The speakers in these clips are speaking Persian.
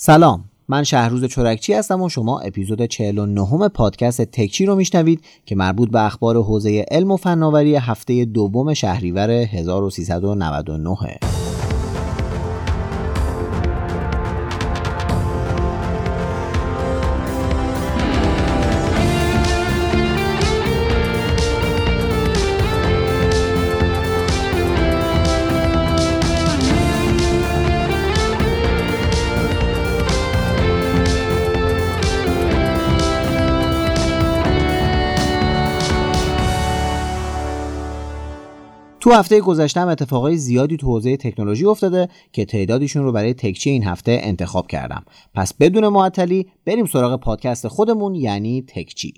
سلام من شهروز چرکچی هستم و شما اپیزود 49 پادکست تکچی رو میشنوید که مربوط به اخبار حوزه علم و فناوری هفته دوم شهریور 1399 تو هفته گذشته هم اتفاقای زیادی تو حوزه تکنولوژی افتاده که تعدادیشون رو برای تکچی این هفته انتخاب کردم. پس بدون معطلی بریم سراغ پادکست خودمون یعنی تکچی.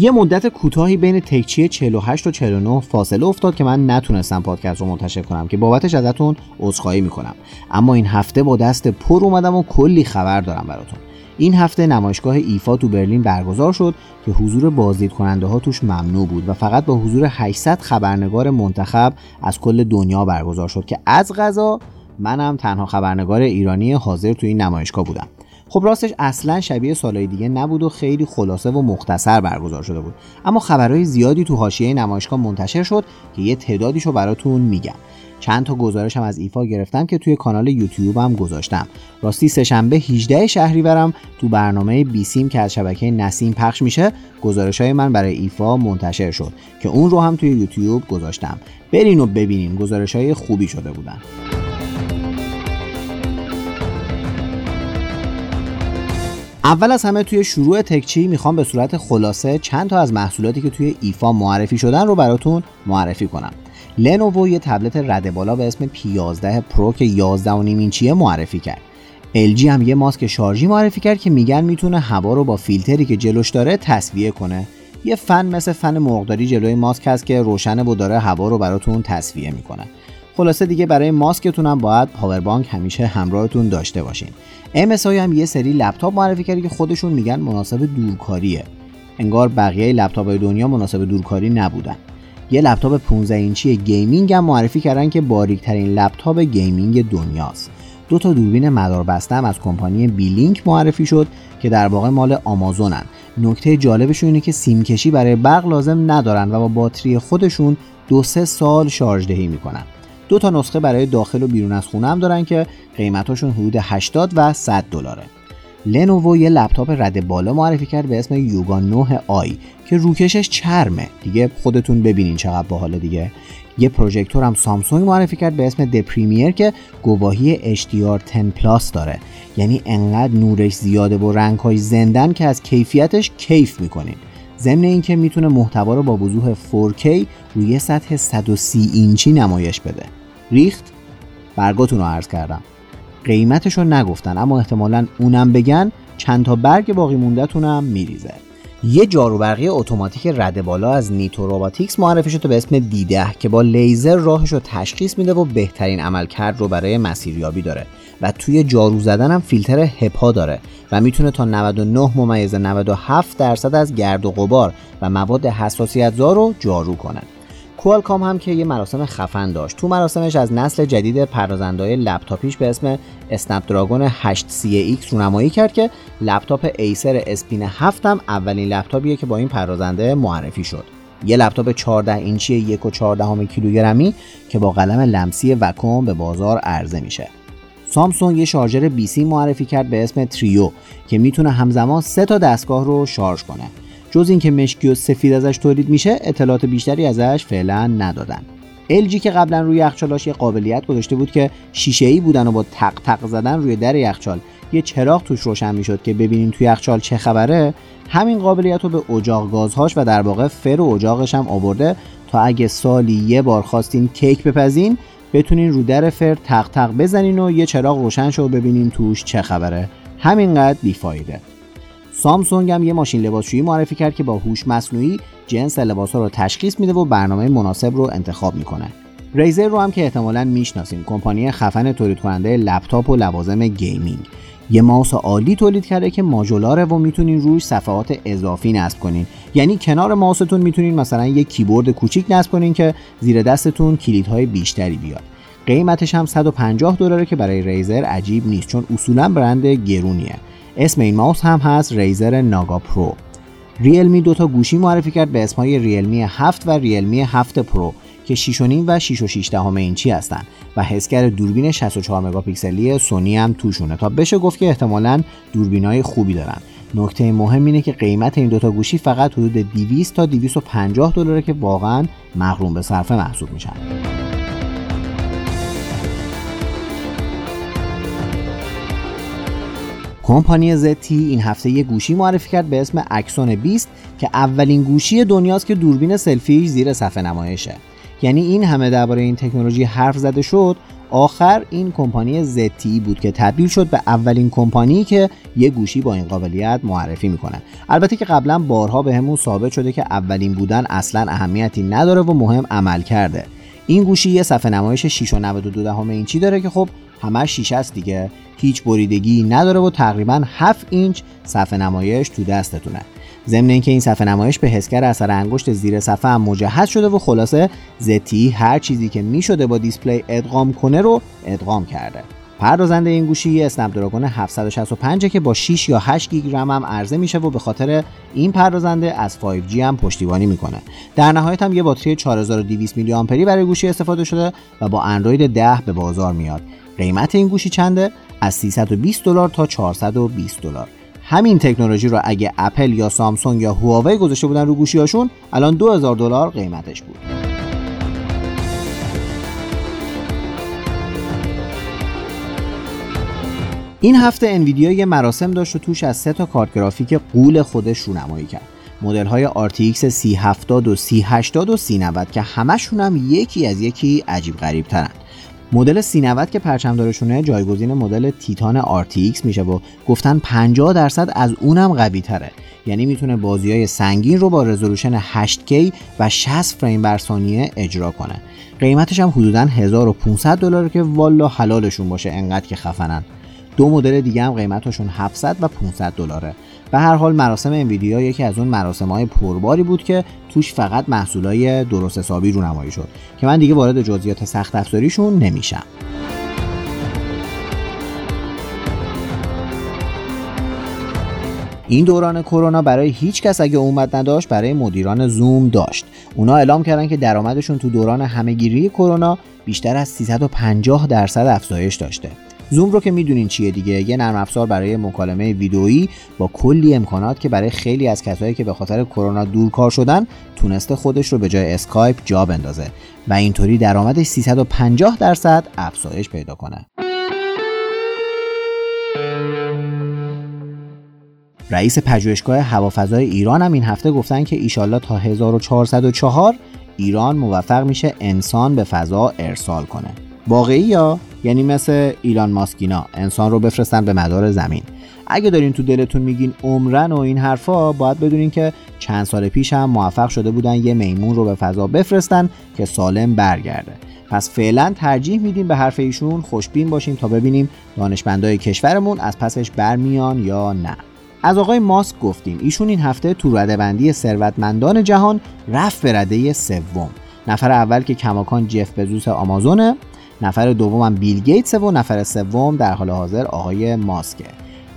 یه مدت کوتاهی بین تکچی 48 و 49 فاصله افتاد که من نتونستم پادکست رو منتشر کنم که بابتش ازتون عذرخواهی می‌کنم. اما این هفته با دست پر اومدم و کلی خبر دارم براتون. این هفته نمایشگاه ایفا تو برلین برگزار شد که حضور بازدید کننده ها توش ممنوع بود و فقط با حضور 800 خبرنگار منتخب از کل دنیا برگزار شد که از غذا منم تنها خبرنگار ایرانی حاضر تو این نمایشگاه بودم. خب راستش اصلا شبیه سالهای دیگه نبود و خیلی خلاصه و مختصر برگزار شده بود. اما خبرهای زیادی تو حاشیه نمایشگاه منتشر شد که یه تعدادیشو براتون میگم. چند تا گزارش هم از ایفا گرفتم که توی کانال یوتیوب هم گذاشتم. راستی سهشنبه 18 شهریورم تو برنامه بیسیم که از شبکه نسیم پخش میشه گزارش های من برای ایفا منتشر شد که اون رو هم توی یوتیوب گذاشتم. برین و ببینین گزارش های خوبی شده بودن. اول از همه توی شروع تکچی می‌خوام به صورت خلاصه چند تا از محصولاتی که توی ایفا معرفی شدن رو براتون معرفی کنم. لنوو یه تبلت رده بالا به اسم P11 Pro که 11 و اینچیه معرفی کرد. LG هم یه ماسک شارژی معرفی کرد که میگن می‌تونه هوا رو با فیلتری که جلوش داره تصفیه کنه. یه فن مثل فن مرغداری جلوی ماسک هست که روشنه و داره هوا رو براتون تصفیه می‌کنه. خلاصه دیگه برای ماسکتون هم باید پاور بانک همیشه همراهتون داشته باشین. MSI هم یه سری لپتاپ معرفی کرده که خودشون میگن مناسب دورکاریه. انگار بقیه لپتاپ دنیا مناسب دورکاری نبودن. یه لپتاپ 15 اینچی gaming هم معرفی کردن که باریکترین لپتاپ gaming دنیاست. دو تا دوربین مدار بسته هم از کمپانی بلینک معرفی شد که در واقع مال آمازونن. نکته جالبشون اینه که سیم کشی برای برق لازم ندارن و با باتری خودشون دو سه سال شارژ دهی می‌کنن. دو تا نسخه برای داخل و بیرون از خونه هم دارن که قیمتاشون حدود 80 و 100 دلاره. لنوو یه لپتاپ رده بالا معرفی کرد به اسم Yoga 9i که روکشش چرمه. دیگه خودتون ببینین چقدر باحاله دیگه. یه پروژکتور هم سامسونگ معرفی کرد به اسم The Premiere که گواهی HDR 10 Plus داره. یعنی انقدر نورش زیاده و رنگهای زندن که از کیفیتش کیف می‌کنین. ضمن اینکه می‌تونه محتوا رو با وضوح 4K روی سطح 130 اینچی نمایش بده. ریخت برگاتون رو عرض کردم. قیمتش رو نگفتن اما احتمالا اونم بگن چند تا برگ باقی موندهتونم میریزه. یه جاروبرقی اتوماتیک رد بالا از نیتو روباتیکس معرفی شده به اسم دیده که با لیزر راهش رو تشخیص میده و بهترین عملکرد رو برای مسیریابی داره و توی جارو زدن هم فیلتر هپا داره و می‌تونه تا 99 ممیز 97 درصد از گرد و غبار و مواد حساسیت زار رو جارو کنه. کوالکام هم که یه مراسم خفن داشت. تو مراسمش از نسل جدید پردازندهای لپتاپیش به اسم اسنپ دراگون 8 CX رونمایی کرد که لپتاپ ایسر اسپین 7 هم اولین لپتاپیه که با این پردازنده معرفی شد. یه لپتاپ 14 اینچی 1.14 کیلوگرمی که با قلم لمسی وکوم به بازار عرضه میشه. سامسونگ یه شارژر بیسی معرفی کرد به اسم تریو که می‌تونه همزمان سه تا دستگاه رو شارژ کنه. جز اینکه مشکی و سفید ازش تولید میشه اطلاعات بیشتری ازش فعلا ندادن. LG که قبلا روی یخچالاش یه قابلیت گذاشته بود که شیشه ای بودن و با تق تق زدن روی در یخچال. یه چراغ توش روشن می‌شد که ببینین توی یخچال چه خبره. همین قابلیت رو به اجاق گازهاش و در واقع فر و اجاقش هم آورده تا اگه سالی یه بار خواستین کیک بپزین بتونین رو در فر تق تق بزنین و یه چراغ روشن شو ببینین توش چه خبره. همینقدر بیفایده. سامسونگ هم یه ماشین لباسشویی معرفی کرد که با هوش مصنوعی جنس لباسها رو تشخیص میده و برنامه مناسب رو انتخاب می‌کنه. ریزر رو هم که احتمالا می‌شناسیم کمپانی خفن تولید کننده لپتاپ و لوازم gaming. یه ماوس عالی تولید کرده که ماژولاره و می‌تونین روش صفحات اضافی نصب کنین. یعنی کنار ماوستون می‌تونین مثلا یه کیبورد کوچیک نصب کنین که زیر دستتون کلیدهای بیشتری بیاد. قیمتش هم 150 دلاره که برای ریزر عجیب نیست چون اصولا برند گرونیه. اسم این ماوس هم هست ریزر ناگا پرو ریلمی دوتا گوشی معرفی کرد به اسمهای ریلمی 7 و ریلمی 7 پرو که 6.5 و 6.6 اینچی هستن و حسگر دوربین 64 مگاپیکسلی سونی هم توشونه تا بشه گفت که احتمالا دوربینای خوبی دارن. نکته مهم اینه که قیمت این دوتا گوشی فقط حدود 200 تا 250 دلاره که واقعا مغروم به صرفه محسوب میشن. کمپانی زتی این هفته یه گوشی معرفی کرد به اسم اکسون 20 که اولین گوشی دنیاست که دوربین سلفی زیر صفحه نمایشه. یعنی این همه درباره این تکنولوژی حرف زده شد آخر این کمپانی زتی بود که تبدیل شد به اولین کمپانی که یه گوشی با این قابلیت معرفی می‌کنه. البته که قبلا بارها بهمون ثابت شده که اولین بودن اصلا اهمیتی نداره و مهم عملکرده. این گوشی یه صفحه نمایش 6.92 اینچی داره که خب همش شیشه است دیگه. هیچ بریدگی نداره و تقریبا 7 اینچ صفحه نمایش تو دستتونه. ضمن اینکه این صفحه نمایش به حسگر اثر انگشت زیر صفحه هم مجهز شده و خلاصه ZTE هر چیزی که می‌شده با display ادغام کنه رو ادغام کرده. پردازنده این گوشی یه اسنپ دراگون 765 که با 6 یا 8 گیگ رم هم عرضه میشه و به خاطر این پردازنده از 5G هم پشتیبانی می‌کنه. در نهایت هم یه باتری 4200 میلی آمپری برای گوشی استفاده شده و با اندروید 10 به بازار میاد. قیمت این گوشی چنده؟ از 320 دلار تا 420 دلار. همین تکنولوژی رو اگه اپل یا سامسونگ یا هواوی گذاشته بودن رو گوشیاشون الان 2000 دلار قیمتش بود. این هفته انویدیا یه مراسم داشت و توش از سه تا کارت گرافیک قول خودش رونمایی کرد. مدل های RTX 3070 و 3080 و 3090 که همشون هم یکی از یکی عجیب غریب ترن مدل 3090 که پرچمدارشونه جایگزین مدل تیتان RTX میشه و گفتن 50 درصد از اونم قوی تره یعنی می‌تونه بازی های سنگین رو با رزولوشن 8K و 60 فریم بر ثانیه اجرا کنه. قیمتش هم حدودا 1500 دلار که والا حلالشون باشه انقدر که خفنن. دو مدل دیگه هم قیمتشون 700 و 500 دلاره. به هر حال مراسم انویدیا یکی از اون مراسم های پرباری بود که توش فقط محصولای درست حسابی رونمایی شد که من دیگه وارد جزئیات سخت افزاریشون نمیشم. این دوران کرونا برای هیچ کس اگه اومد نداشت برای مدیران زوم داشت. اونا اعلام کردن که درآمدشون تو دوران همهگیری کرونا بیشتر از 350 درصد افزایش داشته. زوم رو که می‌دونین چیه دیگه. یه نرم افزار برای مکالمه ویدئویی با کلی امکانات که برای خیلی از کسایی که به خاطر کرونا دورکار شدن تونسته خودش رو به جای اسکایپ جا بندازه و اینطوری درآمدش 350 درصد افزایش پیدا کنه. رئیس پژوهشگاه هوافضای ایران هم این هفته گفتن که ایشالله تا 1404 ایران موفق میشه انسان به فضا ارسال کنه. واقعی یا؟ یعنی مثل ایلان ماسکینا انسان رو بفرستن به مدار زمین. اگه دارین تو دلتون میگین عمرن و این حرفا باید بدونین که چند سال پیش هم موفق شده بودن یه میمون رو به فضا بفرستن که سالم برگرده. پس فعلا ترجیح میدیم به حرف ایشون خوشبین باشیم تا ببینیم دانشمندای کشورمون از پسش برمیان یا نه. از آقای ماسک گفتیم ایشون این هفته تو ردبندی ثروتمندان جهان رفت به رده سوم. نفر اول که کماکان جف بزوس آمازونه. نفر دومم بیل گیتس و نفر سوم در حال حاضر آقای ماسکه.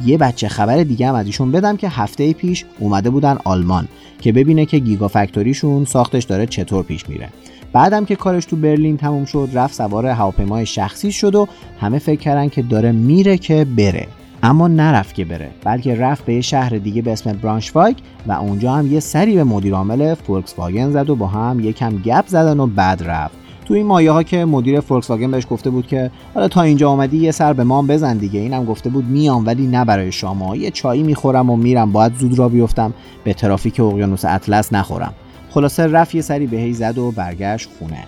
یه بچه خبر دیگه هم از ایشون بدم که هفته پیش اومده بودن آلمان که ببینه که گیگا فکتوریشون ساختش داره چطور پیش میره. بعدم که کارش تو برلین تموم شد رفت سوار هواپیمای شخصی شد و همه فکر کردن که داره میره که بره. اما نرفت که بره بلکه رفت به یه شهر دیگه به اسم برانشوایگ و اونجا هم یه سری به مدیر عامل فولکس واگن زد و با هم یکم گپ زدن و بعد رفت. تو این مایه ها که مدیر فولکس واگن بهش گفته بود که حالا تا اینجا آمدی یه سر به ما بزن دیگه. اینم گفته بود میام ولی نه برای شما یه چایی می‌خورم و میرم باید زود را بیفتم به ترافیک اقیانوس اطلس نخورم. خلاصه رفت یه سری بهی زد و برگشت خونه.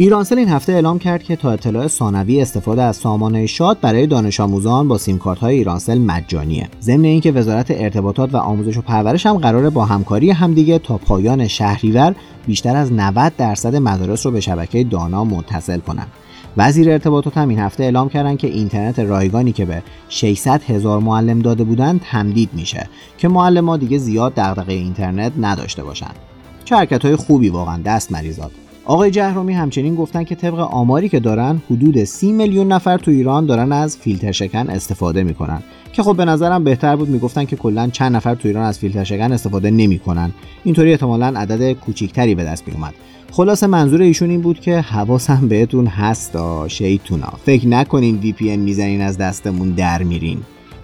ایرانسل این هفته اعلام کرد که تا اطلاع ثانوی استفاده از سامانه شاد برای دانش آموزان با سیم های ایرانسل مجانیه. ضمن اینکه وزارت ارتباطات و آموزش و پرورش هم قراره با همکاری همدیگه تا پایان شهریور بیشتر از 90 درصد مدارس رو به شبکه دانا متصل کنند. وزیر ارتباطات هم این هفته اعلام کردن که اینترنت رایگانی که به 600 هزار معلم داده بودند تمدید میشه که معلم ها دیگه زیاد دغدغه اینترنت نداشته باشند. چه های خوبی واقعا دست مریزاد. آقای جهرومی همچنین گفتن که طبق آماری که دارن حدود 30 میلیون نفر تو ایران دارن از فیلتر شکن استفاده می‌کنن. که خب به نظرم بهتر بود می‌گفتن که کلا چند نفر تو ایران از فیلتر شکن استفاده نمی‌کنن. اینطوری احتمالا عدد کوچیکتری به دست میومد خلاصه منظور ایشون این بود که حواسم بهتون هستا شیطونا. فکر نکنین وی پی می‌زنین از دستمون در میرین.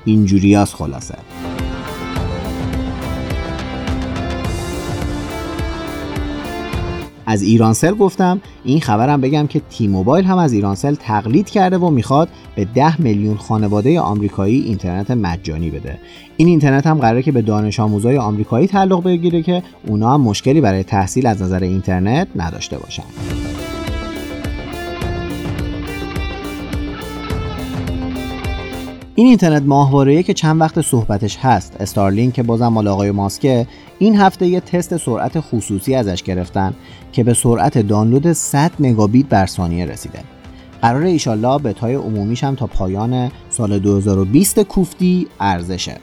اینجوریاس خلاصه. از ایرانسل گفتم. این خبرم بگم که تی موبایل هم از ایرانسل تقلید کرده و می‌خواد به 10 میلیون خانواده آمریکایی اینترنت مجانی بده. این اینترنت هم قراره که به دانش آموزای آمریکایی تعلق بگیره که اونا هم مشکلی برای تحصیل از نظر اینترنت نداشته باشن. این اینترنت ماهواره که چند وقت صحبتش هست استارلینک که بازم مال آقای ماسکه این هفته یه تست سرعت خصوصی ازش گرفتن. که به سرعت دانلود 100 مگابیت بر ثانیه رسیده. قرار ایشالله به تای عمومیش هم تا پایان سال 2020 کوفتی ارزشه.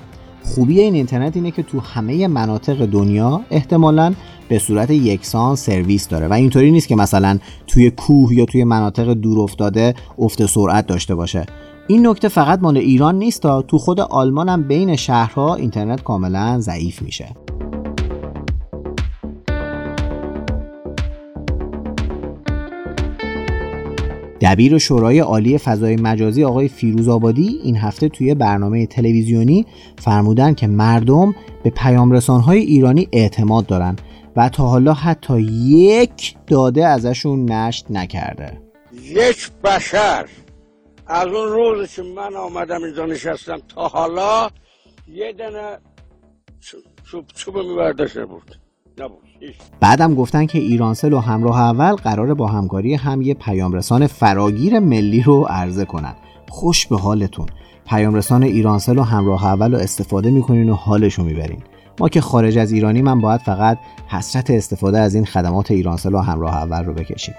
خوبی این اینترنت اینه که تو همه مناطق دنیا احتمالا به صورت یکسان سرویس داره و اینطوری نیست که مثلا توی کوه یا توی مناطق دور افتاده افت سرعت داشته باشه. این نکته فقط مال ایران نیست تا تو خود آلمان هم بین شهرها اینترنت کاملا ضعیف میشه. دبیر شورای عالی فضای مجازی آقای فیروز آبادی این هفته توی برنامه تلویزیونی فرمودن که مردم به پیام های ایرانی اعتماد دارن و تا حالا حتی یک داده ازشون نشت نکرده. یک بشر از اون روز که من آمدم اینجا نشستم تا حالا یه دنه چوب چوب میبرداشته بود بعدم گفتن که ایرانسل و همراه اول قراره با همکاری هم یه پیامرسان فراگیر ملی رو عرضه کنن. خوش به حالتون. پیامرسان ایرانسل و همراه اول رو استفاده می‌کنین و حالش رو می‌برین. ما که خارج از ایرانی من باید فقط حسرت استفاده از این خدمات ایرانسل و همراه اول رو بکشیم.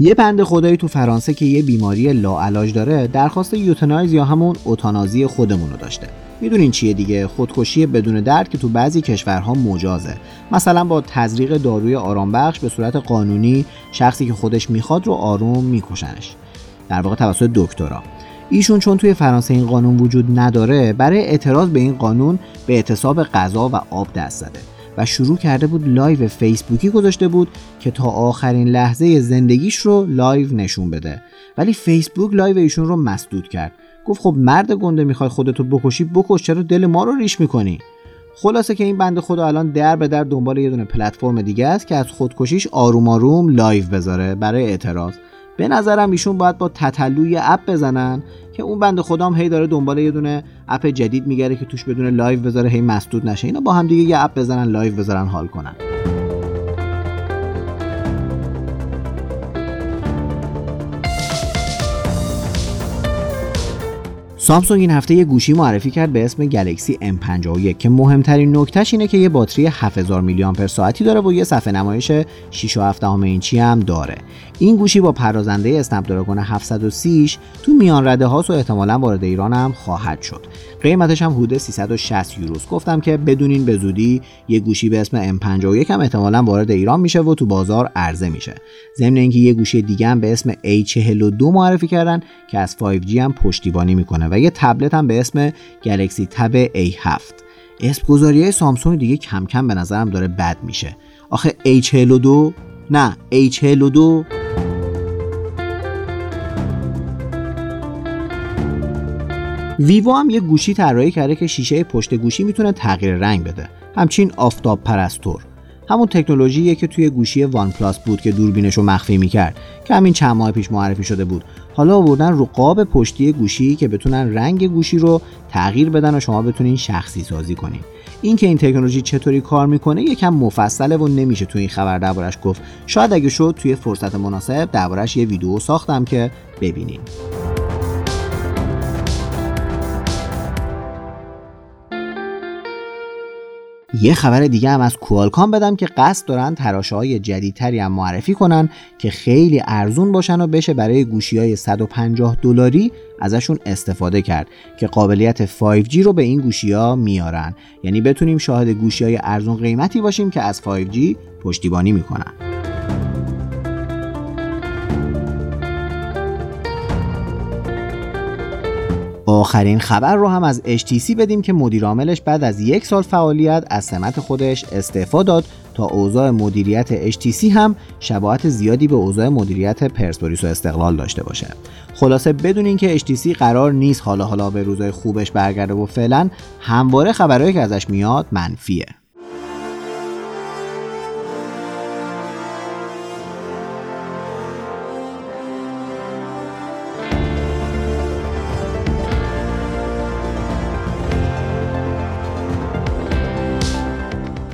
یه بند خدایی تو فرانسه که یه بیماری لاعلاج داره درخواست یوتنایز یا همون اوتانازی خودمون رو داشته. می‌دونین چیه دیگه؟ خودکشی بدون درد که تو بعضی کشورها مجازه. مثلا با تزریق داروی آرامبخش به صورت قانونی شخصی که خودش می‌خواد رو آروم میکشنش. در واقع توسط دکترا. ایشون چون توی فرانسه این قانون وجود نداره برای اعتراض به این قانون به اعتصاب غذا و آب دست زده. و شروع کرده بود لایو فیسبوکی گذاشته بود که تا آخرین لحظه زندگیش رو لایو نشون بده. ولی فیسبوک لایو ایشون رو مسدود کرد. گفت خب مرد گنده می‌خوای خودتو بکشی بکش چرا دل ما رو ریش می‌کنی؟ خلاصه که این بنده خدا الان در به در دنبال یه دونه پلتفرم دیگه است که از خودکشیش آروم آروم لایو بذاره برای اعتراض. به نظرم ایشون باید با تتلوی اپ بزنن که اون بنده خدام هی داره دنبال یه دونه اپ جدید می‌گرده که توش بتونه لایو بذاره هی مسدود نشه. اینا با هم دیگه یه اپ بزنن لایو بذارن حال کنن. سامسونگ این هفته یه گوشی معرفی کرد به اسم گلکسی M51 که مهمترین نکتهش اینه که یه باتری 7000 میلی آمپر ساعتی داره و یه صفحه نمایش 6.7 اینچی هم داره. این گوشی با پرازنده اسنپ دراگون 730 تو میان رده هاست و احتمالا وارد ایران هم خواهد شد. قیمتش هم حدود 360 یوروست. گفتم که بدونین به زودی یه گوشی به اسم M51 هم احتمالا وارد ایران میشه و تو بازار عرضه میشه. ضمن اینکه یه گوشی دیگه هم به اسم A42 معرفی کردن که از 5G هم پشتیبانی می‌کنه و یه تبلت هم به اسم گلکسی تب A7 اسم گذاری سامسونگ دیگه کم کم به نظرم داره بد میشه. آخه A42 نه A42 ویوو هم یه گوشی طراحی کرده که شیشه پشت گوشی می‌تونه تغییر رنگ بده. همچین آفتاب پرستور. همون تکنولوژیه که توی گوشی وان پلاس بود که دوربینش رو مخفی می‌کرد که همین چند ماه پیش معرفی شده بود. حالا آوردن رو قاب پشتی گوشی که بتونن رنگ گوشی رو تغییر بدن و شما بتونین شخصی سازی کنین. این که این تکنولوژی چطوری کار می‌کنه یکم مفصله و نمیشه توی این خبر دربارش گفت. شاید اگه شد توی فرصت مناسب دربارش یه ویدیو ساختم که ببینین. یه خبر دیگه هم از کوالکام بدم که قصد دارن تراشه های جدیدتری هم معرفی کنن که خیلی ارزون باشن و بشه برای گوشی های 150 دلاری ازشون استفاده کرد که قابلیت 5G رو به این گوشی ها میارن. یعنی بتونیم شاهد گوشی های ارزون قیمتی باشیم که از 5G پشتیبانی می‌کنن. آخرین خبر رو هم از HTC بدیم که مدیر عاملش بعد از یک سال فعالیت از سمت خودش استعفا داد تا اوضاع مدیریت HTC هم شباهت زیادی به اوضاع مدیریت پرسپولیس و استقلال داشته باشه. خلاصه بدون اینکه HTC قرار نیست حالا حالا به روزای خوبش برگرده و فعلا همواره خبرهایی که ازش میاد منفیه.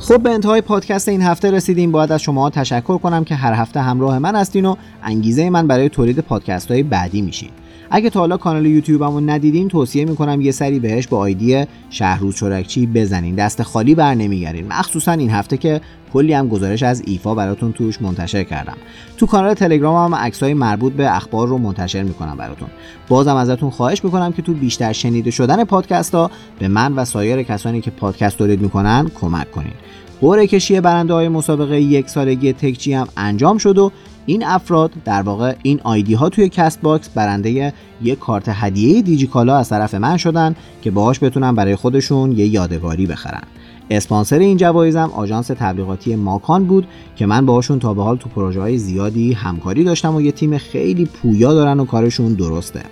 خب به انتهای پادکست این هفته رسیدیم. باید از شما تشکر کنم که هر هفته همراه من هستین و انگیزه من برای تولید پادکست های بعدی میشین. اگه تا حالا کانال یوتیوبمو ندیدین توصیه می‌کنم یه سری بهش با آیدی شهروز چرکچی بزنین. دست خالی بر نمیگرین مخصوصا این هفته که کلی هم گزارش از ایفا براتون توش منتشر کردم. تو کانال تلگرام هم عکسای مربوط به اخبار رو منتشر می‌کنم براتون. بازم ازتون خواهش می‌کنم که تو بیشتر شنیده شدن پادکست ها به من و سایر کسانی که پادکست تولید می‌کنن کمک کنین. قرعه کشی برنده های مسابقه یک سالگی تکچی هم انجام شد و این افراد در واقع این آیدی ها توی کست باکس برنده یک کارت هدیه دیجیکالا از طرف من شدن که باهاش بتونن برای خودشون یه یادگاری بخرن. اسپانسر این جوایزم آژانس تبلیغاتی ماکان بود که من باهاشون تا به حال تو پروژه های زیادی همکاری داشتم و یه تیم خیلی پویا دارن و کارشون درسته.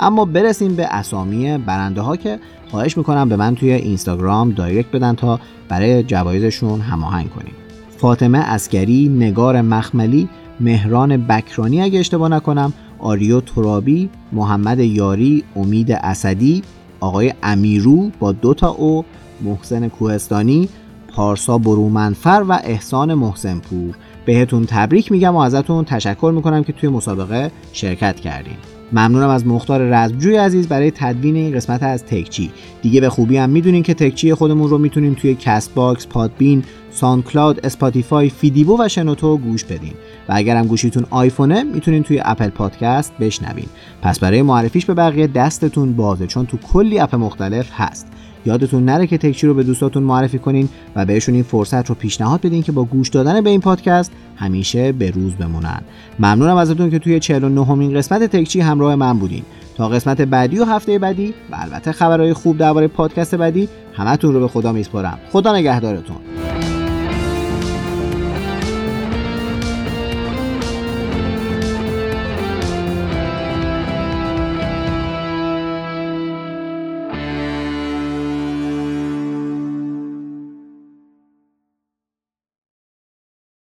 اما برسیم به اسامی برنده ها که خواهش می‌کنم به من توی اینستاگرام دایرکت بدن تا برای جوایزشون هماهنگ کنیم. فاطمه عسکری، نگار مخملی، مهران بکرانی اگه اشتباه نکنم، آریو ترابی، محمد یاری، امید اسدی، آقای امیرو با دو تا او، محسن کوهستانی، پارسا برومندفر و احسان محسن پور بهتون تبریک میگم و ازتون تشکر می‌کنم که توی مسابقه شرکت کردین. ممنونم از مختار رزمجوی عزیز برای تدوین این قسمت از تکچی. دیگه به خوبی هم می‌دونین که تکچی خودمون رو می‌تونیم توی کست باکس، پادبین، ساند کلاود، اسپاتیفای، فیدیبو و شنوتو گوش بدین. و اگرم گوشیتون آیفونه می‌تونین توی اپل پادکست بشنوین. پس برای معرفیش به بقیه دستتون بازه چون تو کلی اپ مختلف هست. یادتون نره که تکچی رو به دوستاتون معرفی کنین و بهشون این فرصت رو پیشنهاد بدین که با گوش دادن به این پادکست همیشه به روز بمونن. ممنونم ازتون که توی 49 همین قسمت تکچی همراه من بودین. تا قسمت بعدی و هفته بعدی و البته خبرهای خوب درباره پادکست بعدی همتون رو به خدا میسپارم. خدا نگهدارتون.